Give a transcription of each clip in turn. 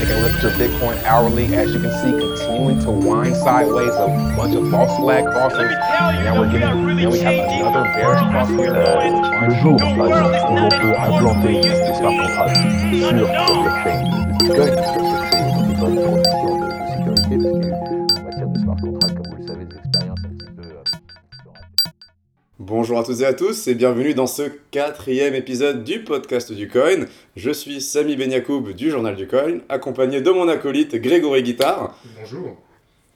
Taking a look at your Bitcoin hourly, as you can see, continuing to wind sideways, a bunch of false flag crosses. And now we're getting, now we have another bearish cross here. Le jour, par exemple, où on peut implanter des smart contracts sur le blockchain du Bitcoin, ça se crée dans Bonjour à toutes et à tous et bienvenue dans ce quatrième épisode du podcast du coin. Je suis Sami Benyakoub du journal du coin, accompagné de mon acolyte Grégory Guittard, Bonjour.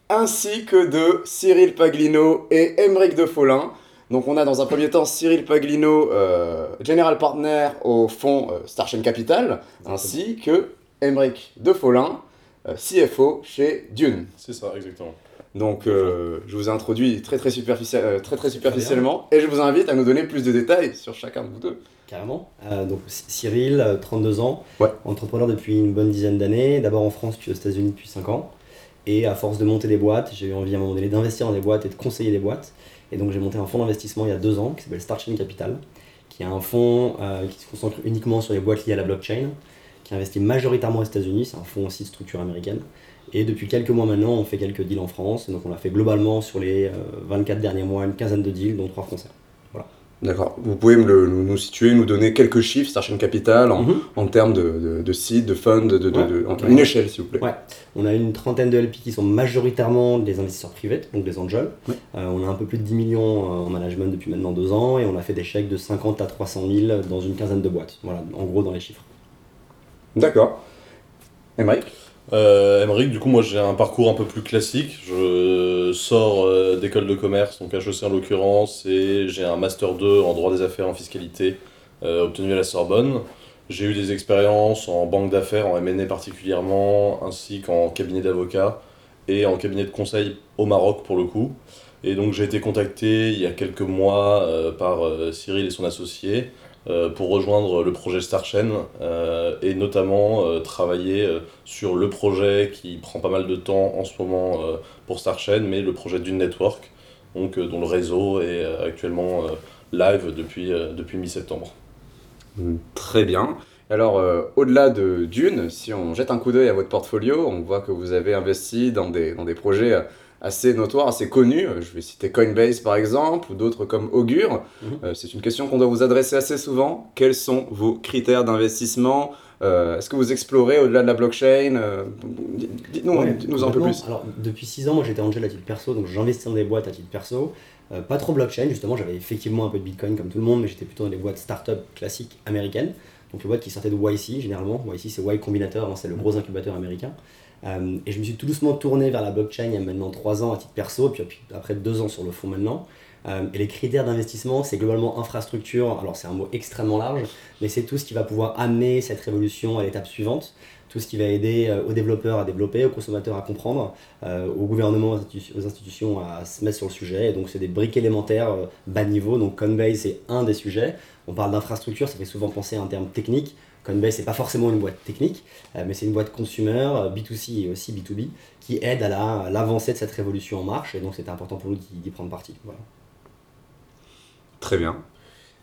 ainsi que de Cyril Paglino et Emeric de Follin. Donc on a dans un premier temps Cyril Paglino, euh, General Partner au fonds euh, Starchain Capital, ainsi que Emeric de Follin, euh, CFO chez Dune. C'est ça, exactement. Donc euh, je vous ai introduit très très, superficiel- euh, très très superficiellement et je vous invite à nous donner plus de détails sur chacun de vous deux. Carrément. Euh, donc Cyril, euh, 32 ans, Ouais. entrepreneur depuis une bonne dizaine d'années, d'abord en France puis aux États-Unis depuis 5 ans. Et à force de monter des boîtes, j'ai eu envie à un moment donné d'investir dans des boîtes et de conseiller des boîtes. Et donc j'ai monté un fonds d'investissement il y a deux ans qui s'appelle Starchain Capital, qui est un fonds euh, qui se concentre uniquement sur les boîtes liées à la blockchain, qui investit majoritairement aux États-Unis, c'est un fonds aussi de structure américaine. Et depuis quelques mois maintenant, on fait quelques deals en France. Donc on a fait globalement sur les euh, 24 derniers mois une quinzaine de deals, dont trois français. D'accord. Vous pouvez me le- nous, situer, nous donner quelques chiffres, Starchain Capital, en, Mhm. en termes de, de, de sites, de funds, de, Ouais, en- une échelle s'il vous plaît. Ouais. On a une trentaine de LP qui sont majoritairement des investisseurs privés, donc des angels. Ouais. Euh, on a un peu plus de 10 millions euh, en management depuis maintenant deux ans et on a fait des chèques de 50 à 300 000 dans une quinzaine de boîtes. Voilà, en gros dans les chiffres. D'accord. Emeric Euh, du coup, moi j'ai un parcours un peu plus classique. Je sors euh, d'école de commerce, donc HEC en l'occurrence, et j'ai un Master 2 en droit des affaires en fiscalité euh, obtenu à la Sorbonne. J'ai eu des expériences en banque d'affaires, en M&A particulièrement, ainsi qu'en cabinet d'avocat et en cabinet de conseil au Maroc pour le coup. Et donc j'ai été contacté il y a quelques mois euh, par Cyril et son associé pour rejoindre le projet Starchain euh, et notamment euh, travailler euh, sur le projet qui prend pas mal de temps en ce moment euh, pour Starchain, mais le projet d'une network, donc, euh, dont le réseau est euh, actuellement euh, live depuis, euh, depuis mi-septembre. Très bien. Alors, euh, au-delà de Dune, si on jette un coup d'œil à votre portfolio, on voit que vous avez investi dans des, dans des projets euh, assez notoires, assez connus. Je vais citer Coinbase par exemple, ou d'autres comme Augure. Mhm. Euh, C'est une question qu'on doit vous adresser assez souvent. Quels sont vos critères d'investissement Euh, Est-ce que vous explorez au-delà de la blockchain Euh, Dites-nous Ouais, un peu plus. Alors, depuis 6 ans, moi j'étais angel à titre perso, donc j'investis dans des boîtes à titre perso. Euh, pas trop blockchain, justement, j'avais effectivement un peu de bitcoin comme tout le monde, mais j'étais plutôt dans des boîtes startup classiques américaines. Donc les boîtes qui sortaient de YC généralement. YC c'est Y Combinator, hein, c'est le gros incubateur américain. Euh, et je me suis tout doucement tourné vers la blockchain il y a maintenant 3 ans à titre perso, puis, puis après 2 ans sur le fonds maintenant. Euh, et les critères d'investissement, c'est globalement infrastructure. Alors c'est un mot extrêmement large, mais c'est tout ce qui va pouvoir amener cette révolution à l'étape suivante tout ce qui va aider euh, aux développeurs à développer, aux consommateurs à comprendre, euh, au gouvernement, aux, aux institutions à se mettre sur le sujet. Et donc, c'est des briques élémentaires bas niveau. Donc, Coinbase, c'est un des sujets. On parle d'infrastructure, ça fait souvent penser à un terme technique. Coinbase, c'est pas forcément une boîte technique, euh, mais c'est une boîte consumer, euh, B2C et aussi B2B, qui aide à la- à l'avancée de cette révolution en marche. Et donc, c'était important pour nous d'y prendre parti. Voilà. Très bien.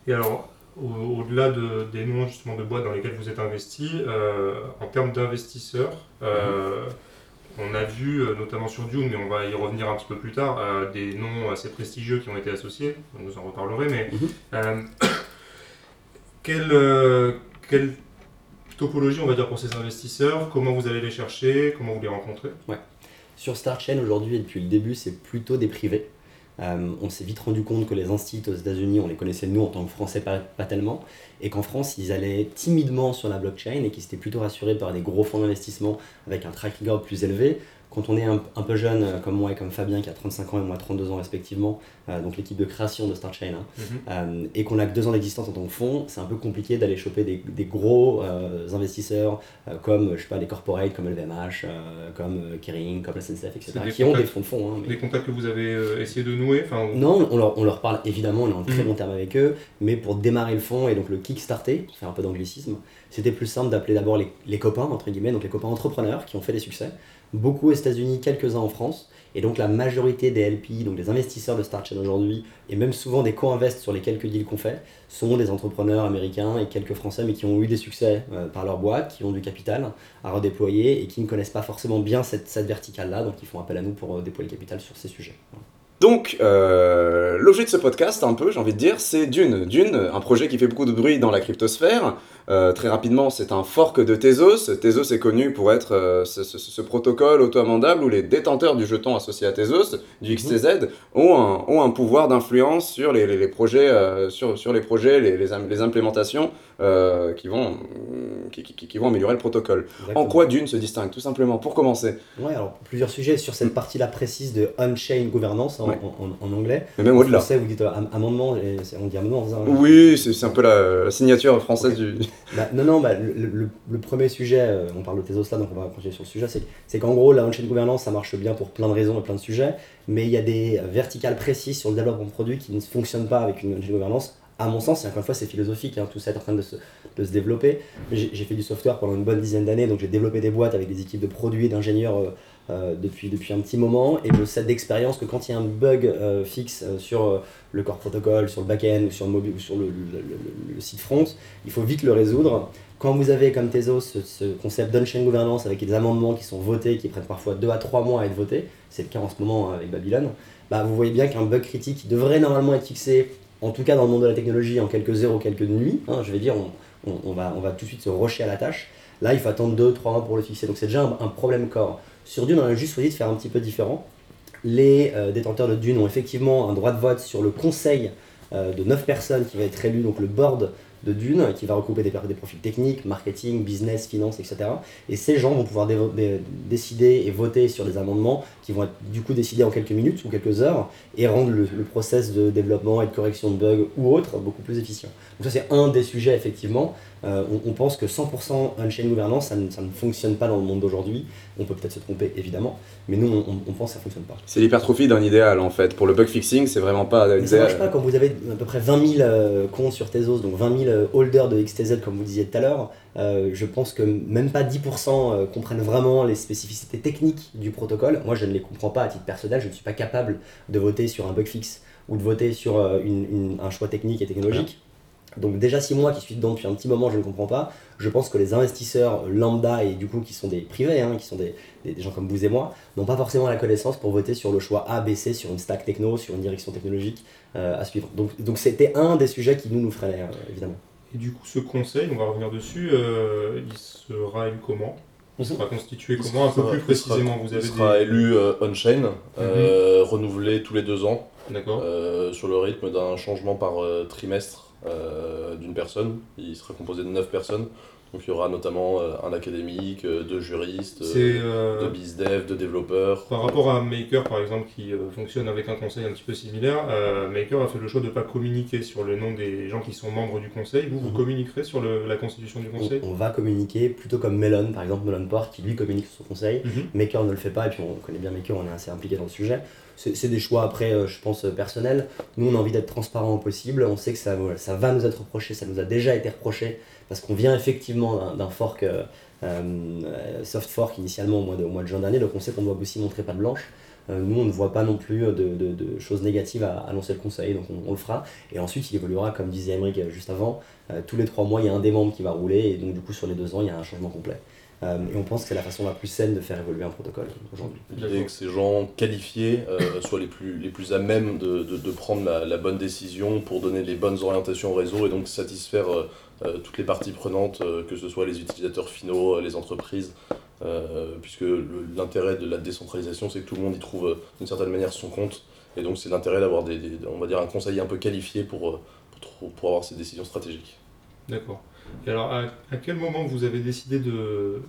Et alors, au- au-delà de- des noms justement de boîtes dans lesquelles vous êtes investi, euh, en termes d'investisseurs, euh, on a vu, notamment sur Dune, mais on va y revenir un petit peu plus tard, euh, des noms assez prestigieux qui ont été associés, vous en reparlerez, mais quelle, euh, quelle topologie on va dire pour ces investisseurs Comment vous allez les chercher Comment vous les rencontrez? Sur Starchain aujourd'hui et depuis le début, c'est plutôt des privés. Euh, on s'est vite rendu compte que les instituts aux États-Unis, on les connaissait nous en tant que Français pas, pas tellement, et qu'en France, ils allaient timidement sur la blockchain et qu'ils s'étaient plutôt rassurés par des gros fonds d'investissement avec un track record plus élevé. Quand on est un, un peu jeune, euh, comme moi et comme Fabien qui a 35 ans et moi 32 ans respectivement, euh, donc l'équipe de création de Starchain, hein, Mhm. euh, et qu'on a que deux ans d'existence en tant que fonds, c'est un peu compliqué d'aller choper des, des gros euh, investisseurs comme je sais pas, les corporates, comme LVMH, comme Kering, comme la SNCF, etc., qui ont des fonds de fonds. hein, mais- Des contacts que vous avez essayé de nouer enfin, Non, on leur, on leur parle évidemment, on est en très Mhm. bon terme avec eux, mais pour démarrer le fonds et donc le kickstarter, faire un peu d'anglicisme, c'était plus simple d'appeler d'abord les, les copains, entre guillemets, donc les copains entrepreneurs qui ont fait des succès, beaucoup aux États-Unis, quelques-uns en France. Et donc la majorité des LP, donc des investisseurs de StartChain aujourd'hui, et même souvent des co-invests sur les quelques deals qu'on fait, sont des entrepreneurs américains et quelques français, mais qui ont eu des succès euh, par leur boîte, qui ont du capital à redéployer et qui ne connaissent pas forcément bien cette, verticale-là, donc ils font appel à nous pour euh, déployer le capital sur ces sujets. Donc, euh, l'objet de ce podcast, un peu, j'ai envie de dire, c'est Dune. Dune, un projet qui fait beaucoup de bruit dans la cryptosphère. Euh, très rapidement, c'est un fork de Tezos. Tezos est connu pour être euh, ce, ce- ce protocole auto-amendable où les détenteurs du jeton associé à Tezos, du XTZ, ont un, ont un pouvoir d'influence sur les, les- les projets, euh, sur, sur les, projets les, les, im- les implémentations qui, vont, qui, qui- qui vont améliorer le protocole. En quoi Dune se distingue Tout simplement, pour commencer? Ouais, alors plusieurs sujets sur cette partie-là précise de on-chain gouvernance en, Ouais. en- en anglais. Mais même En au-delà. français, vous dites am- amendement, on dit amendement. hein? Oui, c'est un peu la, la signature française du. Bah, non, non, bah, le, premier sujet, euh, on parle de Tezos là, donc on va continuer sur le sujet, c'est qu'en gros, la on-chain gouvernance, ça marche bien pour plein de raisons et plein de sujets, mais il y a des verticales précises sur le développement de produits qui ne fonctionnent pas avec une on-chain gouvernance. À mon sens, et encore une fois, c'est philosophique, hein, tout ça est en train de se, de se développer. J'ai fait du software pendant une bonne dizaine d'années, donc j'ai développé des boîtes avec des équipes de produits d'ingénieurs euh, euh, depuis, depuis un petit moment, et je sais d'expérience que quand il y a un bug euh, fixe euh, sur le core protocol, sur le back-end, ou sur le, mobile, sur le, le- le- le site front, il faut vite le résoudre. Quand vous avez comme Tezos ce, ce concept d'on-chain gouvernance avec des amendements qui sont votés, qui prennent parfois 2 à 3 mois à être votés, c'est le cas en ce moment avec Babylon, bah vous voyez bien qu'un bug critique devrait normalement être fixé, en tout cas dans le monde de la technologie, en quelques heures ou quelques nuits, hein, je vais dire, on, on- on va, on va tout de suite se rusher à la tâche. Là, il faut attendre 2-3 mois pour le fixer. Donc c'est déjà un, problème core. Sur Dune, on a juste choisi de faire un petit peu différent. Les euh, détenteurs de Dune ont effectivement un droit de vote sur le conseil euh, de 9 personnes qui va être élu, donc le board de Dune, qui va regrouper des, profils techniques, marketing, business, finance, etc. Et ces gens vont pouvoir dé- dé- décider et voter sur des amendements qui vont être du coup décidés en quelques minutes ou quelques heures et rendre le, le process de développement et de correction de bugs ou autre beaucoup plus efficient. Donc ça c'est un des sujets effectivement. Euh, on, on pense que 100% on-chain gouvernance, ça ne, ça ne fonctionne pas dans le monde d'aujourd'hui. On peut peut-être se tromper évidemment, mais nous on, on pense que ça ne fonctionne pas. C'est l'hypertrophie d'un idéal en fait. Pour le bug fixing, c'est vraiment pas Mais ça marche idéal. pas quand vous avez à peu près 20 000 euh, comptes sur Tezos, donc 20 000 euh, holders de XTZ comme vous disiez tout à l'heure. Euh, je pense que même pas 10% euh, comprennent vraiment les spécificités techniques du protocole. Moi je ne les comprends pas à titre personnel, je ne suis pas capable de voter sur un bug fixe ou de voter sur une- une- un choix technique et technologique. Donc déjà si moi qui suis dedans depuis un petit moment je ne comprends pas, je pense que les investisseurs lambda et du coup qui sont des privés, hein, qui sont des, des- des gens comme vous et moi, n'ont pas forcément la connaissance pour voter sur le choix A, B, C, sur une stack techno, sur une direction technologique euh, à suivre. Donc donc c'était un des sujets qui nous nous freinait euh, évidemment. Et du coup, ce conseil, on va revenir dessus, euh, il sera élu comment? Il sera constitué Il comment? Un peu plus sera- précisément Vous avez Il sera des... élu euh, on-chain, euh, renouvelé tous les deux ans, D'accord. euh, sur le rythme d'un changement par euh, trimestre d'une personne. Il sera composé de 9 personnes. Donc il y aura notamment euh, un académique, euh, deux juristes, euh, euh, de bizdev, de développeurs. par rapport à Maker par exemple qui euh, fonctionne avec un conseil un petit peu similaire. euh, Maker a fait le choix de ne pas communiquer sur le nom des gens qui sont membres du conseil. Vous, vous Mhm. communiquerez sur le- la constitution du On, conseil? on va communiquer plutôt comme Melon, par exemple Melon Port, qui lui communique sur son conseil. Mhm. Maker ne le fait pas, et puis on connaît bien Maker, on est assez impliqué dans le sujet. C'est c'est des choix après, euh, je pense, euh, personnels. Nous, on a envie d'être transparent au possible. On sait que ça, voilà, ça va nous être reproché, ça nous a déjà été reproché, parce qu'on vient effectivement d'un- fork, euh, euh, soft fork initialement au mois, de, juin dernier, donc on sait qu'on doit aussi montrer pas de blanche. Euh, nous, on ne voit pas non plus de, choses négatives à annoncer le conseil, donc on, le fera. Et ensuite, il évoluera, comme disait Emmerich juste avant, tous les trois mois, il y a un des membres qui va rouler, et donc du coup, sur les deux ans, il y a un changement complet. Euh, et on pense que c'est la façon la plus saine de faire évoluer un protocole aujourd'hui. L'idée que ces gens qualifiés euh, soient les plus, à même de, prendre la, bonne décision pour donner les bonnes orientations au réseau et donc satisfaire euh, toutes les parties prenantes, que ce soit les utilisateurs finaux, les entreprises, puisque l'intérêt de la décentralisation, c'est que tout le monde y trouve d'une certaine manière son compte. Et donc c'est l'intérêt d'avoir on va dire un conseiller un peu qualifié pour, pour, pour avoir ces décisions stratégiques. D'accord. Et alors, à, à quel moment vous avez décidé de,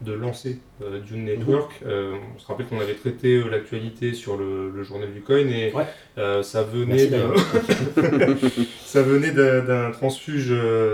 de lancer euh, Dune Network Euh, On se rappelle qu'on avait traité euh, l'actualité sur le, le journal du coin et Ouais. euh, ça venait d'un- transfuge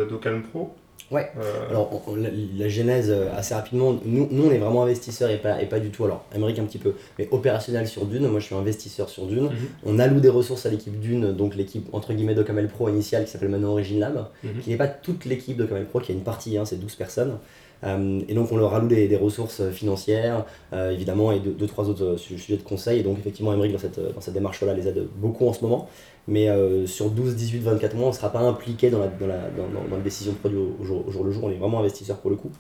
d'Ocalm Pro. Ouais. Euh, Alors, on- la, la genèse, euh, assez rapidement, nous, nous on est vraiment investisseurs et pas, et pas du tout, alors Emmerich un petit peu, mais opérationnel sur Dune. Moi je suis investisseur sur Dune. Mhm. On alloue des ressources à l'équipe Dune, donc l'équipe entre guillemets de Camel Pro initiale qui s'appelle maintenant Origin Lab, Mhm. qui n'est pas toute l'équipe de Camel Pro, qui a une partie, hein, c'est 12 personnes. Euh, et donc on leur alloue des, des ressources financières, euh, évidemment, et deux, deux, trois autres sujets de conseil. Et donc effectivement, Emmerich, dans cette, dans cette démarche-là, les aide beaucoup en ce moment. Mais euh, sur 12, 18, 24 mois, on ne sera pas impliqué dans la, dans, décision de produit au jour, au jour le jour. On est vraiment investisseur pour le coup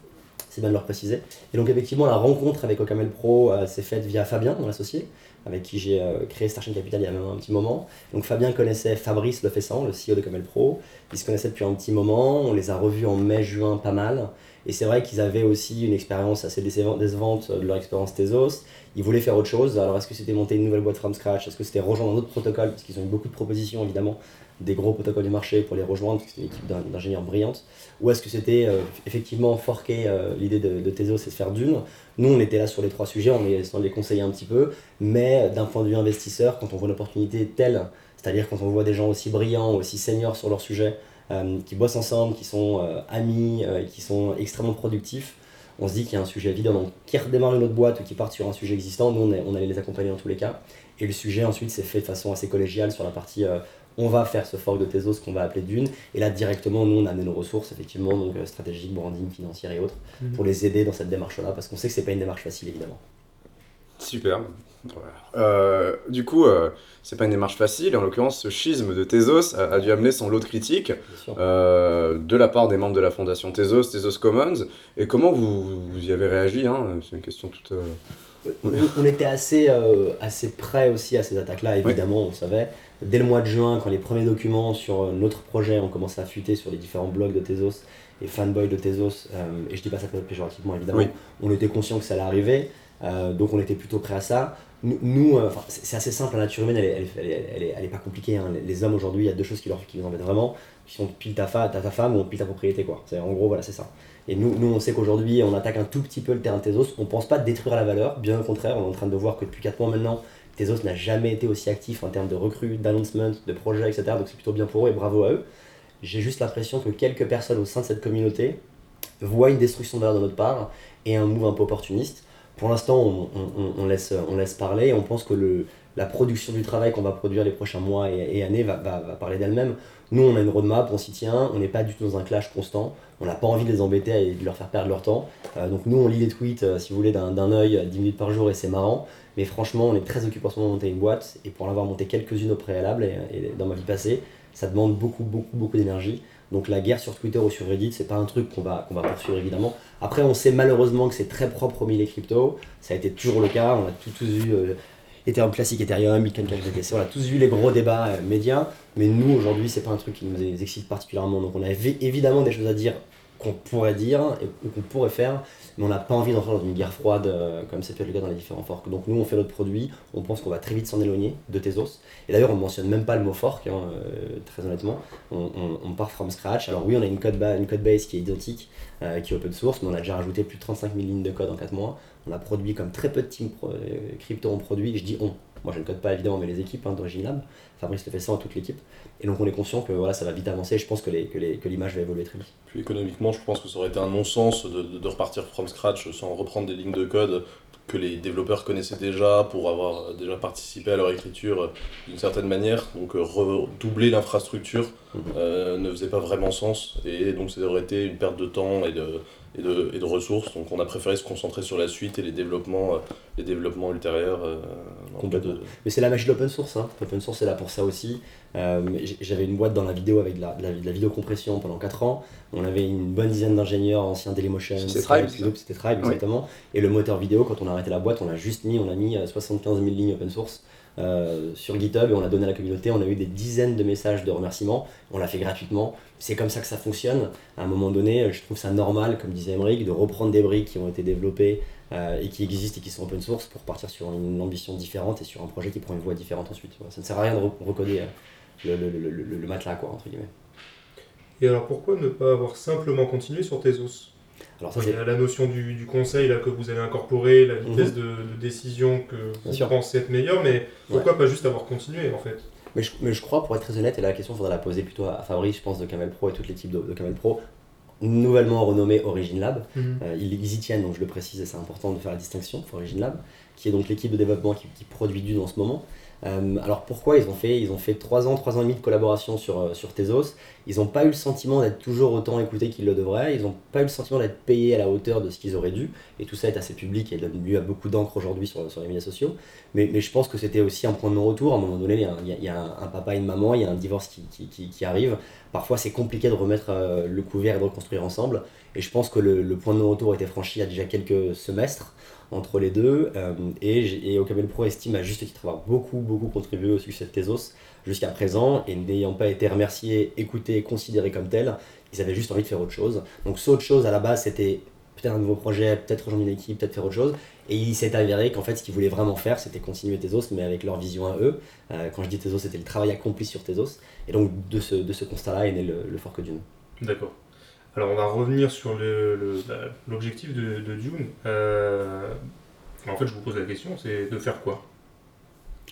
c'est bien de le préciser. Et donc effectivement, la rencontre avec Ocamel Pro euh, s'est faite via Fabien, mon associé, avec qui j'ai euh, créé Starshine Capital il y a même un petit moment. Donc Fabien connaissait Fabrice Lefessant, le CEO de Camel Pro. Ils se connaissaient depuis un petit moment, on les a revus en mai-juin pas mal. Et c'est vrai qu'ils avaient aussi une expérience assez décevante de leur expérience Tezos. Ils voulaient faire autre chose. Alors est-ce que c'était monter une nouvelle boîte from scratch? Est-ce que c'était rejoindre un autre protocole? Parce qu'ils ont eu beaucoup de propositions évidemment des gros protocoles du marché pour les rejoindre, parce que c'est une équipe d'ingénieurs brillante, ou est-ce que c'était euh, effectivement forquer euh, l'idée de, de Tezos et de faire d'une? Nous, on était là sur les trois sujets, on est sans les conseiller un petit peu, mais d'un point de vue investisseur, quand on voit une opportunité telle, c'est-à-dire quand on voit des gens aussi brillants, aussi seniors sur leur sujet, euh, qui bossent ensemble, qui sont euh, amis, euh, qui sont extrêmement productifs, on se dit qu'il y a un sujet évident. Donc, qui redémarre une autre boîte ou qui part sur un sujet existant, nous, on, on allait les accompagner dans tous les cas. Et le sujet, ensuite, s'est fait de façon assez collégiale sur la partie on va faire ce fork de Tezos qu'on va appeler Dune. Et là, directement, nous, on a amené nos ressources, effectivement, donc euh, stratégiques, branding, financière et autres, mmh. pour les aider dans cette démarche-là, parce qu'on sait que c'est pas une démarche facile, évidemment. Super. Euh, du coup, euh, c'est pas une démarche facile. En l'occurrence, ce schisme de Tezos a, a, dû amener son lot de critiques euh, de la part des membres de la fondation Tezos, Tezos Commons. Et comment vous, vous y avez réagi hein? C'est une question toute. Euh, on, on, était assez, assez prêts aussi à ces attaques-là, évidemment, oui. on savait dès le mois de juin, quand les premiers documents sur notre projet ont commencé à fuiter sur les différents blogs de Tezos et fanboy de Tezos, euh, et je dis pas ça péjorativement évidemment, oui. on était conscient que ça allait arriver, euh, donc on était plutôt prêt à ça. Nous, nous euh, c'est assez simple, la nature humaine, elle est, elle, elle est, elle est pas compliquée. Hein. Les, les, hommes aujourd'hui, il y a deux choses qui, leur, qui les embêtent vraiment, qui sont pile ta, fa, ta, ta femme ou pile ta propriété. Quoi. En gros, voilà, c'est ça. Et nous, nous, on sait qu'aujourd'hui, on attaque un tout petit peu le terrain de Tezos, on pense pas détruire la valeur, bien au contraire, on est en train de voir que depuis 4 mois maintenant, Tezos n'a jamais été aussi actif en termes de recrues, d'announcement, de projets, etc. Donc c'est plutôt bien pour eux et bravo à eux. J'ai juste l'impression que quelques personnes au sein de cette communauté voient une destruction de valeur de notre part et un move un peu opportuniste. Pour l'instant, on, on, laisse, on laisse parler et on pense que le, la production du travail qu'on va produire les prochains mois et, années va, parler d'elle-même. Nous, on a une roadmap, on s'y tient, on n'est pas du tout dans un clash constant, on n'a pas envie de les embêter et de leur faire perdre leur temps. Euh, donc nous, on lit les tweets, euh, si vous voulez, d'un œil 10 minutes par jour et c'est marrant. Mais franchement, on est très occupé en ce moment de monter une boîte et pour en avoir monté quelques-unes au préalable et, dans ma vie passée, ça demande beaucoup, beaucoup, beaucoup d'énergie. Donc la guerre sur Twitter ou sur Reddit, c'est pas un truc qu'on va, poursuivre évidemment. Après, on sait malheureusement que c'est très propre au milieu crypto. Ça a été toujours le cas. On a tous, eu euh, Ethereum classique, Ethereum, Bitcoin BTC. On a tous vu les gros débats euh, médias. Mais nous, aujourd'hui, c'est pas un truc qui nous excite particulièrement. Donc on a évidemment des choses à dire qu'on pourrait dire et qu'on pourrait faire, mais on n'a pas envie d'entrer dans une guerre froide euh, comme c'est le cas dans les différents forks. Donc nous, on fait notre produit, on pense qu'on va très vite s'en éloigner de Tezos. Et d'ailleurs, on ne mentionne même pas le mot fork, hein, euh, très honnêtement. On, part from scratch. Alors oui, on a une code, une code base qui est identique, euh, qui est open source, mais on a déjà rajouté plus de 35 000 lignes de code en 4 mois. On a produit comme très peu de teams crypto ont produit, je dis on, moi je ne code pas évidemment, mais les équipes hein, d'Origin Lab, Fabrice le fait ça à toute l'équipe. Et donc on est conscient que voilà, ça va vite avancer, je pense que l'image que, que va évoluer très vite. Puis économiquement, je pense que ça aurait été un non-sens de, de, de, repartir from scratch sans reprendre des lignes de code que les développeurs connaissaient déjà pour avoir déjà participé à leur écriture d'une certaine manière. Donc redoubler l'infrastructure mmh. euh, ne faisait pas vraiment sens et donc ça aurait été une perte de temps et de, et de, et de, ressources. Donc on a préféré se concentrer sur la suite et les développements, euh, les développements ultérieurs. Euh, de... Mais c'est la magie de l'open source. Hein. L'open source est là pour ça aussi. Euh, J'avais une boîte dans la vidéo avec de la, de la, de la vidéocompression pendant 4 ans. On avait une bonne dizaine d'ingénieurs anciens Dailymotion. C'était Tribe. C'était Tribe, exactement. Oui. Et le moteur vidéo, quand on a arrêté la boîte, on a juste mis, on a mis 75 000 lignes open source. Euh, sur GitHub et on l'a donné à la communauté. On a eu des dizaines de messages de remerciements. On l'a fait gratuitement. C'est comme ça que ça fonctionne. À un moment donné, je trouve ça normal, comme disait Emmerich, de reprendre des briques qui ont été développées euh, et qui existent et qui sont open source pour partir sur une ambition différente et sur un projet qui prend une voie différente ensuite. Ça ne sert à rien de recoder le, le, le, le, matelas, quoi, entre guillemets. Et alors pourquoi ne pas avoir simplement continué sur Tezos? Alors ça, Il y a la notion du, du, conseil là, que vous avez incorporé, la vitesse mmh. de, de, décision que vous Bien pensez sûr. être meilleure, mais pourquoi ouais. pas juste avoir continué en fait? Mais je, mais je, crois, pour être très honnête, et là la question, il faudra la poser plutôt à Fabrice, je pense, de Camel Pro et toute l'équipe de, de, Camel Pro, nouvellement renommé Origin Lab. Euh, ils, ils, y tiennent, donc je le précise, et c'est important de faire la distinction pour Origin Lab. qui est donc l'équipe de développement qui, qui produit Dune en ce moment. Euh, alors pourquoi ils ont fait Ils ont fait 3 ans, 3 ans et demi de collaboration sur, euh, sur Tezos. Ils n'ont pas eu le sentiment d'être toujours autant écoutés qu'ils le devraient. Ils n'ont pas eu le sentiment d'être payés à la hauteur de ce qu'ils auraient dû. Et tout ça est assez public et donne lieu à beaucoup d'encre aujourd'hui sur, sur les médias sociaux. Mais, mais je pense que c'était aussi un point de non-retour. À un moment donné, il y a, il y a- un, papa et une maman, il y a un divorce qui- qui arrive. Parfois, c'est compliqué de remettre euh, le couvert et de reconstruire ensemble. Et je pense que le, le point de non-retour a été franchi il y a déjà quelques semestres entre les deux. euh, et, et Ocamel Pro estime à juste titre avoir beaucoup, beaucoup contribué au succès de Tezos jusqu'à présent. Et n'ayant pas été remerciés, écoutés, considérés comme tels, ils avaient juste envie de faire autre chose. Donc, ce autre chose, à la base, c'était peut-être un nouveau projet, peut-être rejoindre une équipe, peut-être faire autre chose. Et il s'est avéré qu'en fait, ce qu'ils voulaient vraiment faire, c'était continuer Tezos, mais avec leur vision à eux. Euh, quand je dis Tezos, c'était le travail accompli sur Tezos. Et donc, de ce, de ce constat-là est né le, le fork Dune. D'accord. Alors on va revenir sur bah, l'objectif de, Dune. Euh, en fait, je vous pose la question, c'est de faire quoi?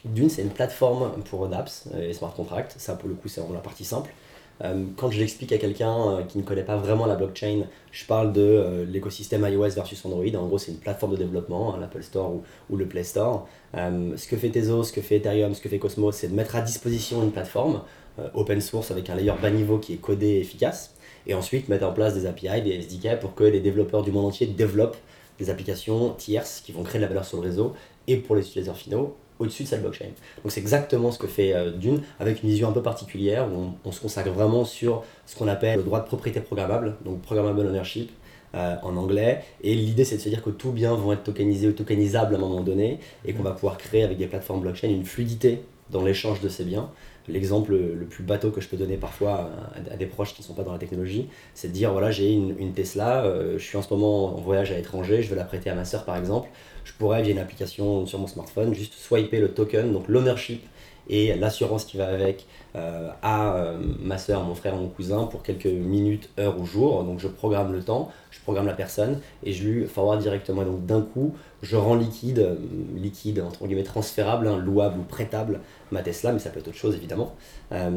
Dune, c'est une plateforme pour dApps et smart contracts. Ça, pour le coup, c'est vraiment la partie simple. Euh, quand je l'explique à quelqu'un euh, qui ne connaît pas vraiment la blockchain, je parle de euh, l'écosystème iOS versus Android. En gros, c'est une plateforme de développement, hein, l'Apple Store ou, ou le Play Store. Euh, ce que fait Tezos, ce que fait Ethereum, ce que fait Cosmos, c'est de mettre à disposition une plateforme euh, open source avec un layer bas niveau qui est codé et efficace. Et ensuite, mettre en place des API, des SDK pour que les développeurs du monde entier développent des applications tierces qui vont créer de la valeur sur le réseau et pour les utilisateurs finaux au-dessus de cette blockchain. Donc c'est exactement ce que fait euh, Dune, avec une vision un peu particulière où on, se consacre vraiment sur ce qu'on appelle le droit de propriété programmable, donc programmable ownership euh, en anglais. Et l'idée c'est de se dire que tous biens vont être tokenisés ou tokenisables à un moment donné et qu'on va pouvoir créer avec des plateformes blockchain une fluidité dans l'échange de ces biens. L'exemple le plus bateau que je peux donner parfois à, des proches qui ne sont pas dans la technologie, c'est de dire voilà j'ai une, Tesla, euh, je suis en ce moment en voyage à l'étranger, je veux la prêter à ma soeur par exemple, je pourrais via une application sur mon smartphone juste swiper le token, donc l'ownership et l'assurance qui va avec euh, à euh, ma soeur, mon frère, mon cousin pour quelques minutes, heures ou jours. Donc je programme le temps, je programme la personne et je lui forward directement. Donc d'un coup, je rends liquide, euh, liquide entre guillemets transférable, hein, louable ou prêtable ma Tesla, mais ça peut être autre chose évidemment.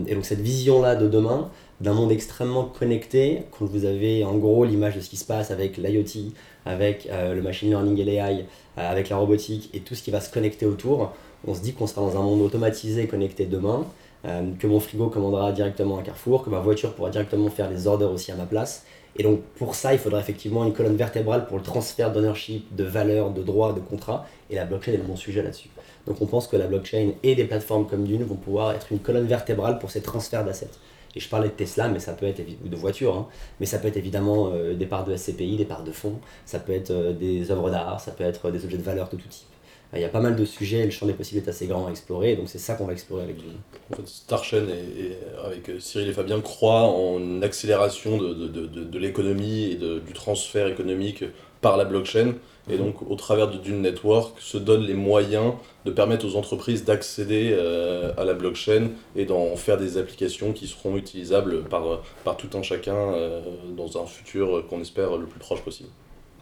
Et donc cette vision-là de demain, d'un monde extrêmement connecté, quand vous avez en gros l'image de ce qui se passe avec l'IoT, avec le machine learning et l'AI, avec la robotique et tout ce qui va se connecter autour, on se dit qu'on sera dans un monde automatisé, connecté demain, euh, que mon frigo commandera directement à Carrefour, que ma voiture pourra directement faire les orders aussi à ma place. Et donc pour ça, il faudra effectivement une colonne vertébrale pour le transfert d'ownership, de valeur, de droits, de contrats. Et la blockchain est le bon sujet là-dessus. Donc on pense que la blockchain et des plateformes comme Dune vont pouvoir être une colonne vertébrale pour ces transferts d'assets. Et je parlais de Tesla, mais ça peut être de voitures, hein, mais ça peut être évidemment euh, des parts de SCPI, des parts de fonds, ça peut être euh, des œuvres d'art, ça peut être des objets de valeur de tout type. Euh, Il y a pas mal de sujets, le champ des possibles est assez grand à explorer, donc c'est ça qu'on va explorer avec Dune. En fait, et, et avec euh, Cyril et Fabien croient en une accélération de, de, de, de- l'économie et de- du transfert économique par la blockchain. Et donc, au travers de Dune Network, se donnent les moyens de permettre aux entreprises d'accéder euh, à la blockchain et d'en faire des applications qui seront utilisables par, par tout un chacun euh, dans un futur qu'on espère le plus proche possible.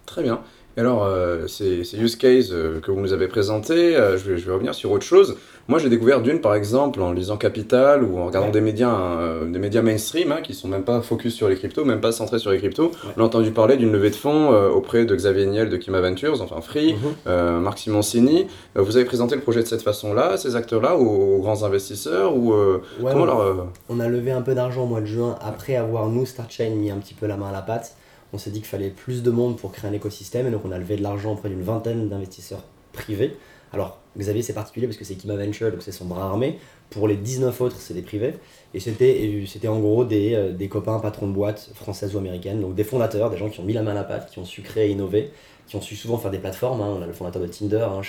Très bien. Et alors, euh, ces, ces use cases euh, que vous nous avez présentés, euh, je, vais, je vais revenir sur autre chose. Moi, j'ai découvert Dune, par exemple, en lisant Capital ou en regardant Ouais. des médias, des médias mainstream hein, qui sont même pas focus sur les cryptos, même pas centrés sur les cryptos. Ouais. On a entendu parler d'une levée de fonds auprès de Xavier Niel de Kima Ventures, enfin Free, Mhm. euh, Marc Simoncini. Vous avez présenté le projet de cette façon-là, ces acteurs-là, aux, aux grands investisseurs ou Ouais, comment on- leur, On a levé un peu d'argent au mois de juin après avoir, nous, StartChain, mis un petit peu la main à la pâte. On s'est dit qu'il fallait plus de monde pour créer un écosystème et donc on a levé de l'argent auprès d'une vingtaine d'investisseurs privés. Alors, Xavier, c'est particulier parce que c'est Kima Venture, donc c'est son bras armé. Pour les 19 autres, c'est des privés. Et c'était en gros des, euh, des copains patrons de boîtes françaises ou américaines, donc des fondateurs, des gens qui ont mis la main à la pâte, qui ont su créer et innover, qui ont su souvent faire des plateformes. hein. On a le fondateur de Tinder, hein.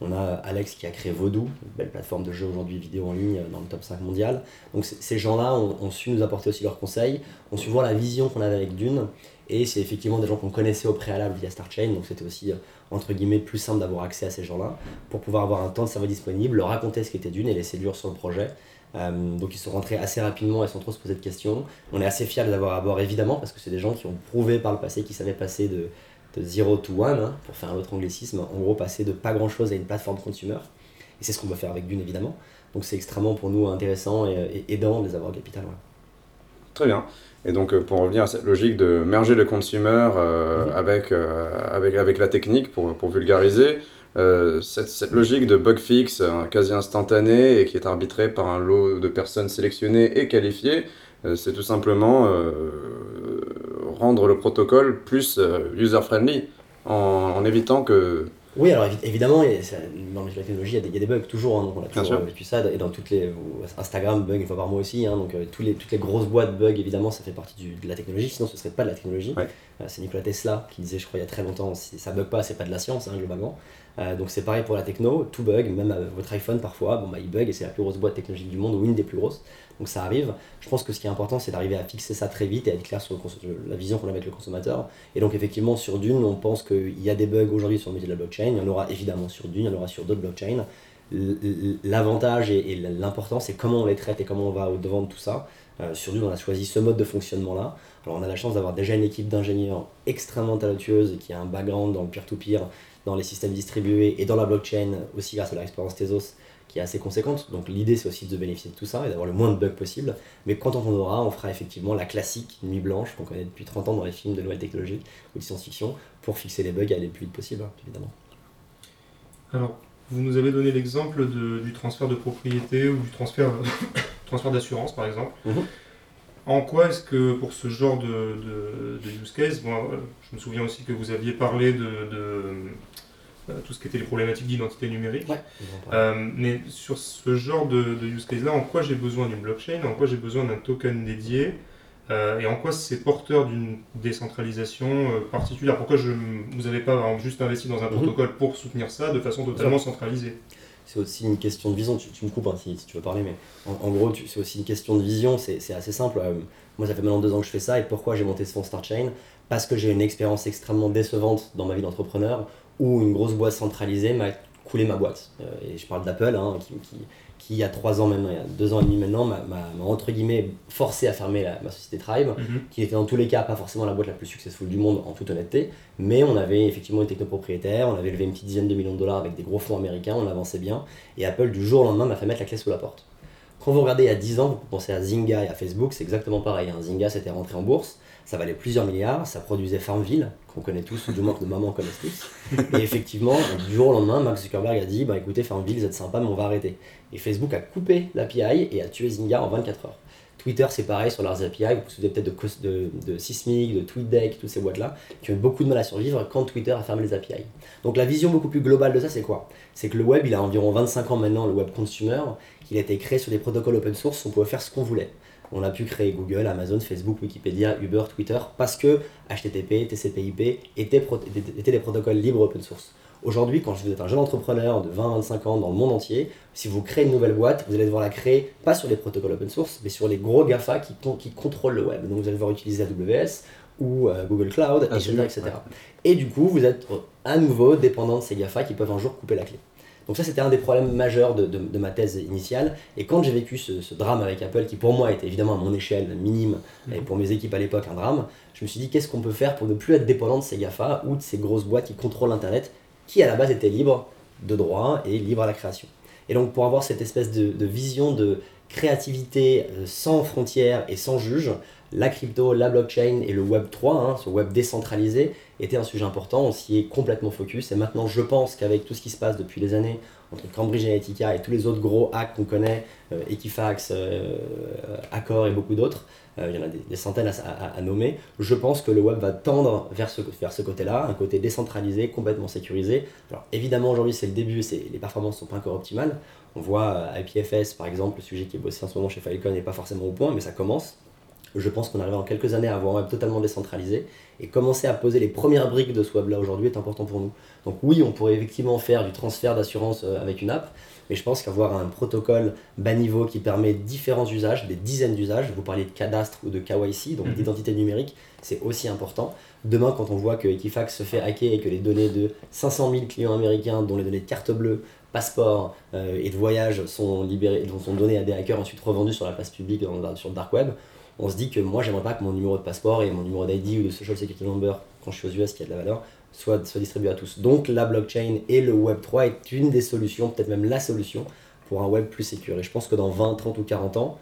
On a Alex qui a créé Vodou, une belle plateforme de jeux aujourd'hui vidéo en ligne euh, dans le top 5 mondial. Donc ces gens-là ont, ont su nous apporter aussi leurs conseils, ont su voir la vision qu'on avait avec Dune. Et c'est effectivement des gens qu'on connaissait au préalable via StartChain, donc c'était aussi euh, entre guillemets plus simple d'avoir accès à ces gens-là pour pouvoir avoir un temps de cerveau disponible, leur raconter ce qu'était Dune et les séduire sur le projet. Euh, donc ils sont rentrés assez rapidement et sans trop se poser de questions. On est assez fiers de à bord évidemment parce que c'est des gens qui ont prouvé par le passé qu'ils savaient passer de, de 0 to 1, hein, pour faire un autre anglicisme, en gros passer de pas grand chose à une plateforme consumer. Et c'est ce qu'on va faire avec Dune évidemment. Donc c'est extrêmement pour nous intéressant et, et aidant de les avoir au capital. Très bien. Et donc, euh, pour revenir à cette logique de merger le consumer euh, Mhm. avec, euh, avec, avec la technique, pour, pour vulgariser, euh, cette, cette logique de bug fix quasi instantané et qui est arbitrée par un lot de personnes sélectionnées et qualifiées, c'est tout simplement rendre le protocole plus user-friendly en, en évitant que... Oui, alors évi- évidemment, et ça- dans la technologie, il y, a des- il y a des bugs toujours, hein, donc on a toujours vécu ça, et dans toutes les. Instagram bug une fois par mois aussi, hein, donc euh, tous les, toutes les grosses boîtes bug, évidemment, ça fait partie du- de la technologie, sinon ce serait pas de la technologie. Ouais. Euh, c'est Nikola Tesla qui disait, je crois, il y a très longtemps, si ça bug pas, c'est pas de la science, hein, globalement. Euh, donc c'est pareil pour la techno, tout bug, même euh, votre iPhone parfois, bon, bah, il bug et c'est la plus grosse boîte technologique du monde, ou une des plus grosses, donc ça arrive. Je pense que ce qui est important, c'est d'arriver à fixer ça très vite et à être clair sur la vision qu'on a avec le consommateur. Et donc effectivement sur Dune, on pense qu'il y a des bugs aujourd'hui sur le métier de la blockchain, il y en aura évidemment sur Dune, il y en aura sur d'autres blockchains. L'avantage et, l'important, c'est comment on les traite et comment on va au-devant de tout ça. Euh, sur Dune, on a choisi ce mode de fonctionnement-là. Alors on a la chance d'avoir déjà une équipe d'ingénieurs extrêmement talentueuse qui a un background dans le peer-to-peer, dans les systèmes distribués et dans la blockchain aussi grâce à leur expérience Tezos qui est assez conséquente. Donc l'idée c'est aussi de bénéficier de tout ça et d'avoir le moins de bugs possible. Mais quand on en aura, on fera effectivement la classique nuit blanche qu'on connaît depuis 30 ans dans les films de nouvelles technologies ou de science-fiction pour fixer les bugs et aller le plus vite possible, hein, évidemment. Alors, vous nous avez donné l'exemple du transfert de propriété ou du transfert, transfert d'assurance, par exemple. Mhm. En quoi est-ce que pour ce genre de, de- de use case, bon, euh, je me souviens aussi que vous aviez parlé de, de, tout ce qui était les problématiques d'identité numérique. Ouais. Euh, mais sur ce genre de, de use case-là, en quoi j'ai besoin d'une blockchain, en quoi j'ai besoin d'un token dédié, euh, et en quoi c'est porteur d'une décentralisation euh, particulière? Pourquoi je, vous n'avez pas exemple, juste investi dans un Mhm. protocole pour soutenir ça de façon totalement centralisée? C'est aussi une question de vision, tu, tu me coupes hein, si, si tu veux parler, mais en, en gros, c'est aussi une question de vision, c'est assez simple. Euh, moi, ça fait maintenant deux ans que je fais ça, et pourquoi j'ai monté ce fonds StartChain Parce que j'ai une expérience extrêmement décevante dans ma vie d'entrepreneur, où une grosse boîte centralisée m'a coulé ma boîte. Euh, et je parle d'Apple, hein, qui, qui, qui, il y a trois ans maintenant, il y a deux ans et demi maintenant, m'a entre guillemets forcé à fermer la- ma société Tribe qui était dans tous les cas pas forcément la boîte la plus successful du monde en toute honnêteté, mais on avait effectivement une technopropriétaire, on avait levé une petite dizaine de millions de dollars avec des gros fonds américains, on avançait bien, et Apple du jour au lendemain m'a fait mettre la clé sous la porte. Quand vous regardez il y a 10 ans, vous pensez à Zynga et à Facebook, c'est exactement pareil. hein. Zynga s'était rentré en bourse, ça valait plusieurs milliards, ça produisait Farmville, qu'on connaît tous, ou du moins que nos mamans connaissent tous. Et effectivement, du jour au lendemain, Mark Zuckerberg a dit bah écoutez, Farmville, vous êtes sympa, mais on va arrêter. Et Facebook a coupé l'API et a tué Zynga en 24 heures. Twitter, c'est pareil sur leurs API. Vous vous souvenez peut-être de, de, de de TweetDeck, toutes ces boîtes-là, qui ont eu beaucoup de mal à survivre quand Twitter a fermé les API. Donc la vision beaucoup plus globale de ça, c'est quoi? C'est que le web, il a environ 25 ans maintenant, le web consumer, qu'il a été créé sur des protocoles open source, on pouvait faire ce qu'on voulait. On a pu créer Google, Amazon, Facebook, Wikipédia, Uber, Twitter, parce que HTTP, TCP/IP étaient, pro- étaient- étaient des protocoles libres open source. Aujourd'hui, quand vous êtes un jeune entrepreneur de 20-25 ans dans le monde entier, si vous créez une nouvelle boîte, vous allez devoir la créer pas sur les protocoles open source, mais sur les gros GAFA qui, con- qui contrôlent le web. Donc vous allez devoir utiliser AWS ou euh, Google Cloud, etc. Et du coup, vous êtes euh, à nouveau dépendant de ces GAFA qui peuvent un jour couper la clé. Donc ça, c'était un des problèmes majeurs de, de- de ma thèse initiale. Et quand j'ai vécu ce, ce drame avec Apple, qui pour moi était évidemment à mon échelle minime, et pour mes équipes à l'époque un drame, je me suis dit qu'est-ce qu'on peut faire pour ne plus être dépendant de ces GAFA ou de ces grosses boîtes qui contrôlent Internet, qui à la base étaient libres de droit et libres à la création. Et donc pour avoir cette espèce de, de vision de créativité euh, sans frontières et sans juge, la crypto, la blockchain et le Web 3, hein, ce web décentralisé, était un sujet important, on s'y est complètement focus. Et maintenant, je pense qu'avec tout ce qui se passe depuis des années entre Cambridge Analytica et tous les autres gros hacks qu'on connaît, euh, Equifax, euh, Accor et beaucoup d'autres, il y en a des, centaines à, nommer, je pense que le web va tendre vers ce, vers ce côté-là, un côté décentralisé, complètement sécurisé. Alors évidemment, aujourd'hui, c'est le début, les performances ne sont pas encore optimales. On voit euh, IPFS, par exemple, le sujet qui est bossé en ce moment chez Filecoin n'est pas forcément au point, mais ça commence. Je pense qu'on arrivera en quelques années à avoir un web totalement décentralisé et commencer à poser les premières briques de ce web-là aujourd'hui est important pour nous. Donc oui, on pourrait effectivement faire du transfert d'assurance euh, avec une app, mais je pense qu'avoir un protocole bas niveau qui permet différents usages, des dizaines d'usages, vous parliez de cadastre ou de KYC, donc Mhm. d'identité numérique, c'est aussi important. Demain, quand on voit que Equifax se fait hacker et que les données de 500 000 clients américains, dont les données de carte bleue, passeport euh, et de voyage sont, libérées, sont données à des hackers ensuite revendus sur la place publique dans sur le dark web, on se dit que moi j'aimerais pas que mon numéro de passeport et mon numéro d'ID ou de social security number quand je suis aux US qui a de la valeur soit, soit distribué à tous. Donc la blockchain et le Web 3 est une des solutions, peut-être même la solution pour un web plus sécur. Et je pense que dans 20, 30 ou 40 ans,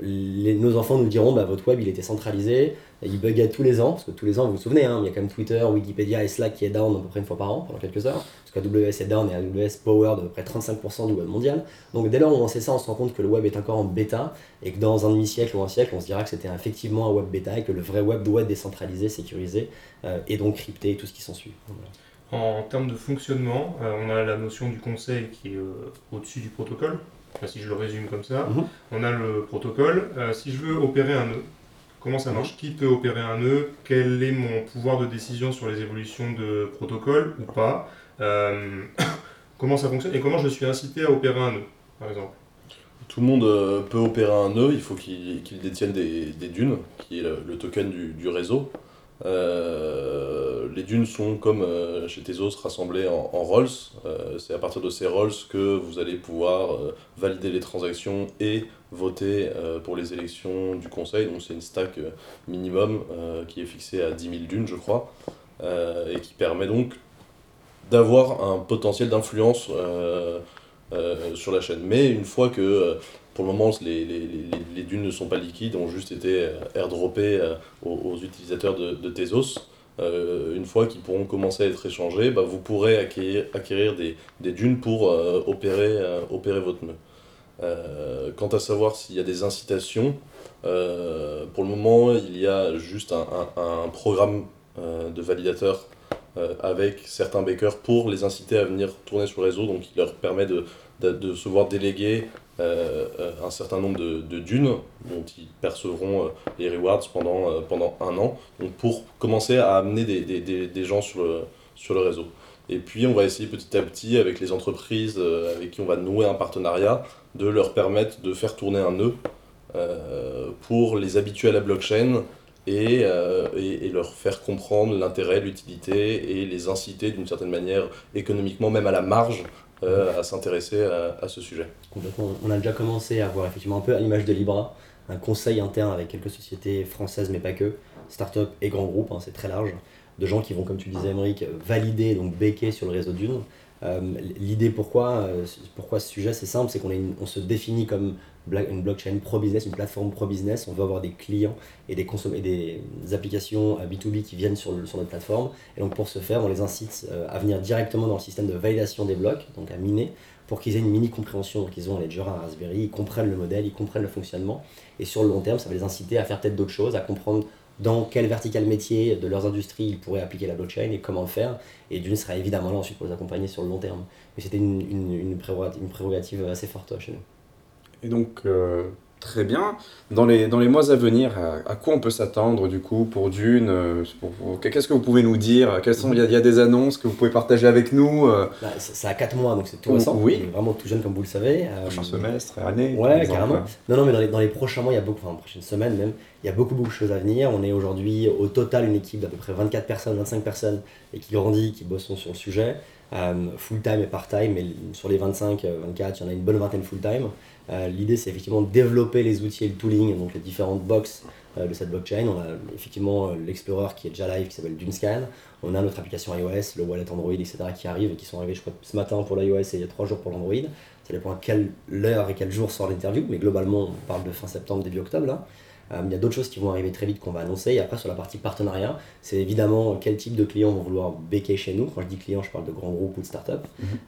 nos enfants nous diront bah, votre web il était centralisé, il buguait tous les ans, parce que tous les ans, vous vous souvenez, hein, il y a quand même Twitter, Wikipédia et Slack qui est down à peu près une fois par an pendant quelques heures, parce qu'AWS est down et AWS power de près 35% du web mondial. Donc dès lors où on sait ça, on se rend compte que le web est encore en bêta et que dans un demi-siècle ou un siècle, on se dira que c'était effectivement un web bêta et que le vrai web doit être décentralisé, sécurisé euh, et donc crypté et tout ce qui s'ensuit. En termes de fonctionnement, euh, on a la notion du conseil qui est euh, au-dessus du protocole. Enfin, si je le résume comme ça, Mhm. on a le protocole. Euh, si je veux opérer un nœud, comment ça marche? Qui peut opérer un nœud? Quel est mon pouvoir de décision sur les évolutions de protocole ou pas? Euh, Comment ça fonctionne? Et comment je suis incité à opérer un nœud, par exemple? Tout le monde euh, peut opérer un nœud, il faut qu'il détienne des, des dunes, qui est le, le token du, du réseau. Euh, les dunes sont comme euh, chez Tezos rassemblées en, en rolls. Euh, C'est à partir de ces rolls que vous allez pouvoir valider les transactions et voter pour les élections du conseil. Donc c'est une stack minimum qui est fixée à 10 000 dunes, je crois, et qui permet donc d'avoir un potentiel d'influence sur la chaîne. Mais une fois que, pour le moment, les, les, les, les dunes ne sont pas liquides, ont juste été euh, airdroppées euh, aux, aux utilisateurs de, de Tezos, euh, une fois qu'ils pourront commencer à être échangés, bah, vous pourrez acquérir, des, des dunes pour opérer, opérer votre nœud. Quant à savoir s'il y a des incitations, pour le moment, il y a juste un, un, programme de validateurs avec certains bakers pour les inciter à venir tourner sur le réseau, donc il leur permet de, de, de se voir déléguer un certain nombre de, dunes dont ils percevront euh, les rewards pendant, euh, pendant un an, pour commencer à amener des, des, des, gens sur le, sur le réseau. Et puis on va essayer petit à petit avec les entreprises euh, avec qui on va nouer un partenariat de leur permettre de faire tourner un nœud euh, pour les habituer à la blockchain et, euh, et, leur faire comprendre l'intérêt, l'utilité et les inciter d'une certaine manière économiquement, même à la marge, euh, à s'intéresser à, ce sujet. On a déjà commencé à voir effectivement un peu à l'image de Libra, un conseil interne avec quelques sociétés françaises, mais pas que, start-up et grands groupes, hein, c'est très large, de gens qui vont, comme tu disais, Emmerich, valider, donc béquer sur le réseau Dune. Euh, L'idée pourquoi, euh, pourquoi ce sujet, c'est simple, c'est qu'on on se définit comme une blockchain pro-business, une plateforme pro-business. On veut avoir des clients et des, et des applications euh, B2B qui viennent sur, sur notre plateforme. Et donc pour ce faire, on les incite euh, à venir directement dans le système de validation des blocs, donc à miner, pour qu'ils aient une mini compréhension. Donc ils ont les Jura Raspberry, ils comprennent le modèle, ils comprennent le fonctionnement. Et sur le long terme, ça va les inciter à faire peut-être d'autres choses, à comprendre dans quel vertical métier de leurs industries ils pourraient appliquer la blockchain et comment le faire. Et Dune sera évidemment là ensuite pour les accompagner sur le long terme. Mais c'était une, une, prérogative, assez forte chez nous. Et donc, euh, très bien. Dans les, dans les mois à venir, à, à quoi on peut s'attendre du coup pour Dune euh, pour- pour- Qu'est-ce que vous pouvez nous dire? Quelles sont, Il y, a- y a des annonces que vous pouvez partager avec nous euh, Bah, c'est à 4 mois, donc c'est tout récent. oui. On est vraiment tout jeune comme vous le savez. Euh, Prochain semestre, année Ouais, carrément. Non, non, mais dans les, dans les prochains mois, il y a beaucoup, enfin, prochaines semaines même, il y a beaucoup, beaucoup de choses à venir. On est aujourd'hui au total une équipe d'à peu près 24 personnes, 25 personnes, et qui grandit, qui bossent sur le sujet, euh, full-time et part-time, mais sur les 25, euh, 24, il y en a une bonne vingtaine full-time. Euh, L'idée, c'est effectivement de développer les outils et le tooling, donc les différentes box euh, de cette blockchain. On a effectivement euh, l'Explorer qui est déjà live, qui s'appelle DuneScan. On a notre application iOS, le wallet Android, etc., qui arrivent et qui sont arrivés, je crois, ce matin pour l'iOS et il y a 3 jours pour l'Android. Ça dépend à quelle heure et quel jour sort l'interview, mais globalement, on parle de fin septembre, début octobre là. Euh, il y a d'autres choses qui vont arriver très vite qu'on va annoncer. Et après, sur la partie partenariat, c'est évidemment quel type de clients vont vouloir béquer chez nous. Quand je dis clients, je parle de grands groupes ou de startups,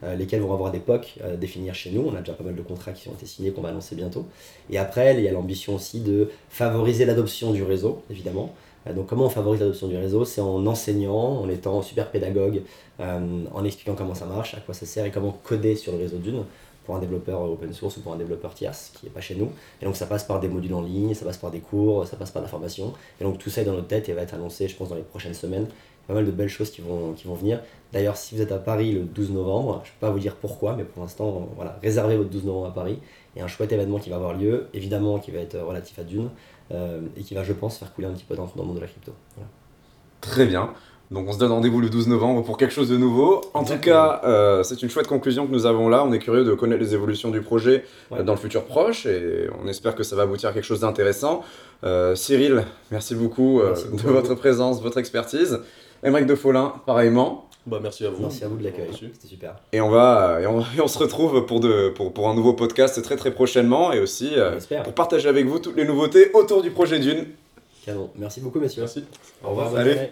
euh, lesquels vont avoir des POC à définir chez nous. On a déjà pas mal de contrats qui ont été signés qu'on va annoncer bientôt. Et après, il y a l'ambition aussi de favoriser l'adoption du réseau, évidemment. Euh, donc, comment on favorise l'adoption du réseau? C'est en enseignant, en étant super pédagogue, euh, en expliquant comment ça marche, à quoi ça sert et comment coder sur le réseau d'une pour un développeur open source ou pour un développeur tierce qui n'est pas chez nous. Et donc ça passe par des modules en ligne, ça passe par des cours, ça passe par de la formation. Et donc tout ça est dans notre tête et va être annoncé, je pense, dans les prochaines semaines. Pas mal de belles choses qui vont, qui vont venir. D'ailleurs, si vous êtes à Paris le 12 novembre, je ne peux pas vous dire pourquoi, mais pour l'instant, voilà, réservez votre 12 novembre à Paris. Il y a un chouette événement qui va avoir lieu, évidemment qui va être relatif à Dune, euh, et qui va, je pense, faire couler un petit peu d'encre dans le monde de la crypto. Très bien. Donc on se donne rendez-vous le 12 novembre pour quelque chose de nouveau. En tout cas, euh, c'est une chouette conclusion que nous avons là. On est curieux de connaître les évolutions du projet Ouais. euh, dans le futur proche et on espère que ça va aboutir à quelque chose d'intéressant. Euh, Cyril, merci beaucoup, euh, Merci beaucoup de votre vous. présence, votre expertise. Émeric de Follin, pareillement. Bah, merci à vous. Merci à vous de l'accueil. C'était super. Et on va et on, et on se retrouve pour, de, pour, pour un nouveau podcast très très prochainement et aussi euh, pour partager avec vous toutes les nouveautés autour du projet Dune. Canon. Merci beaucoup, messieurs. Merci. Au revoir. journée.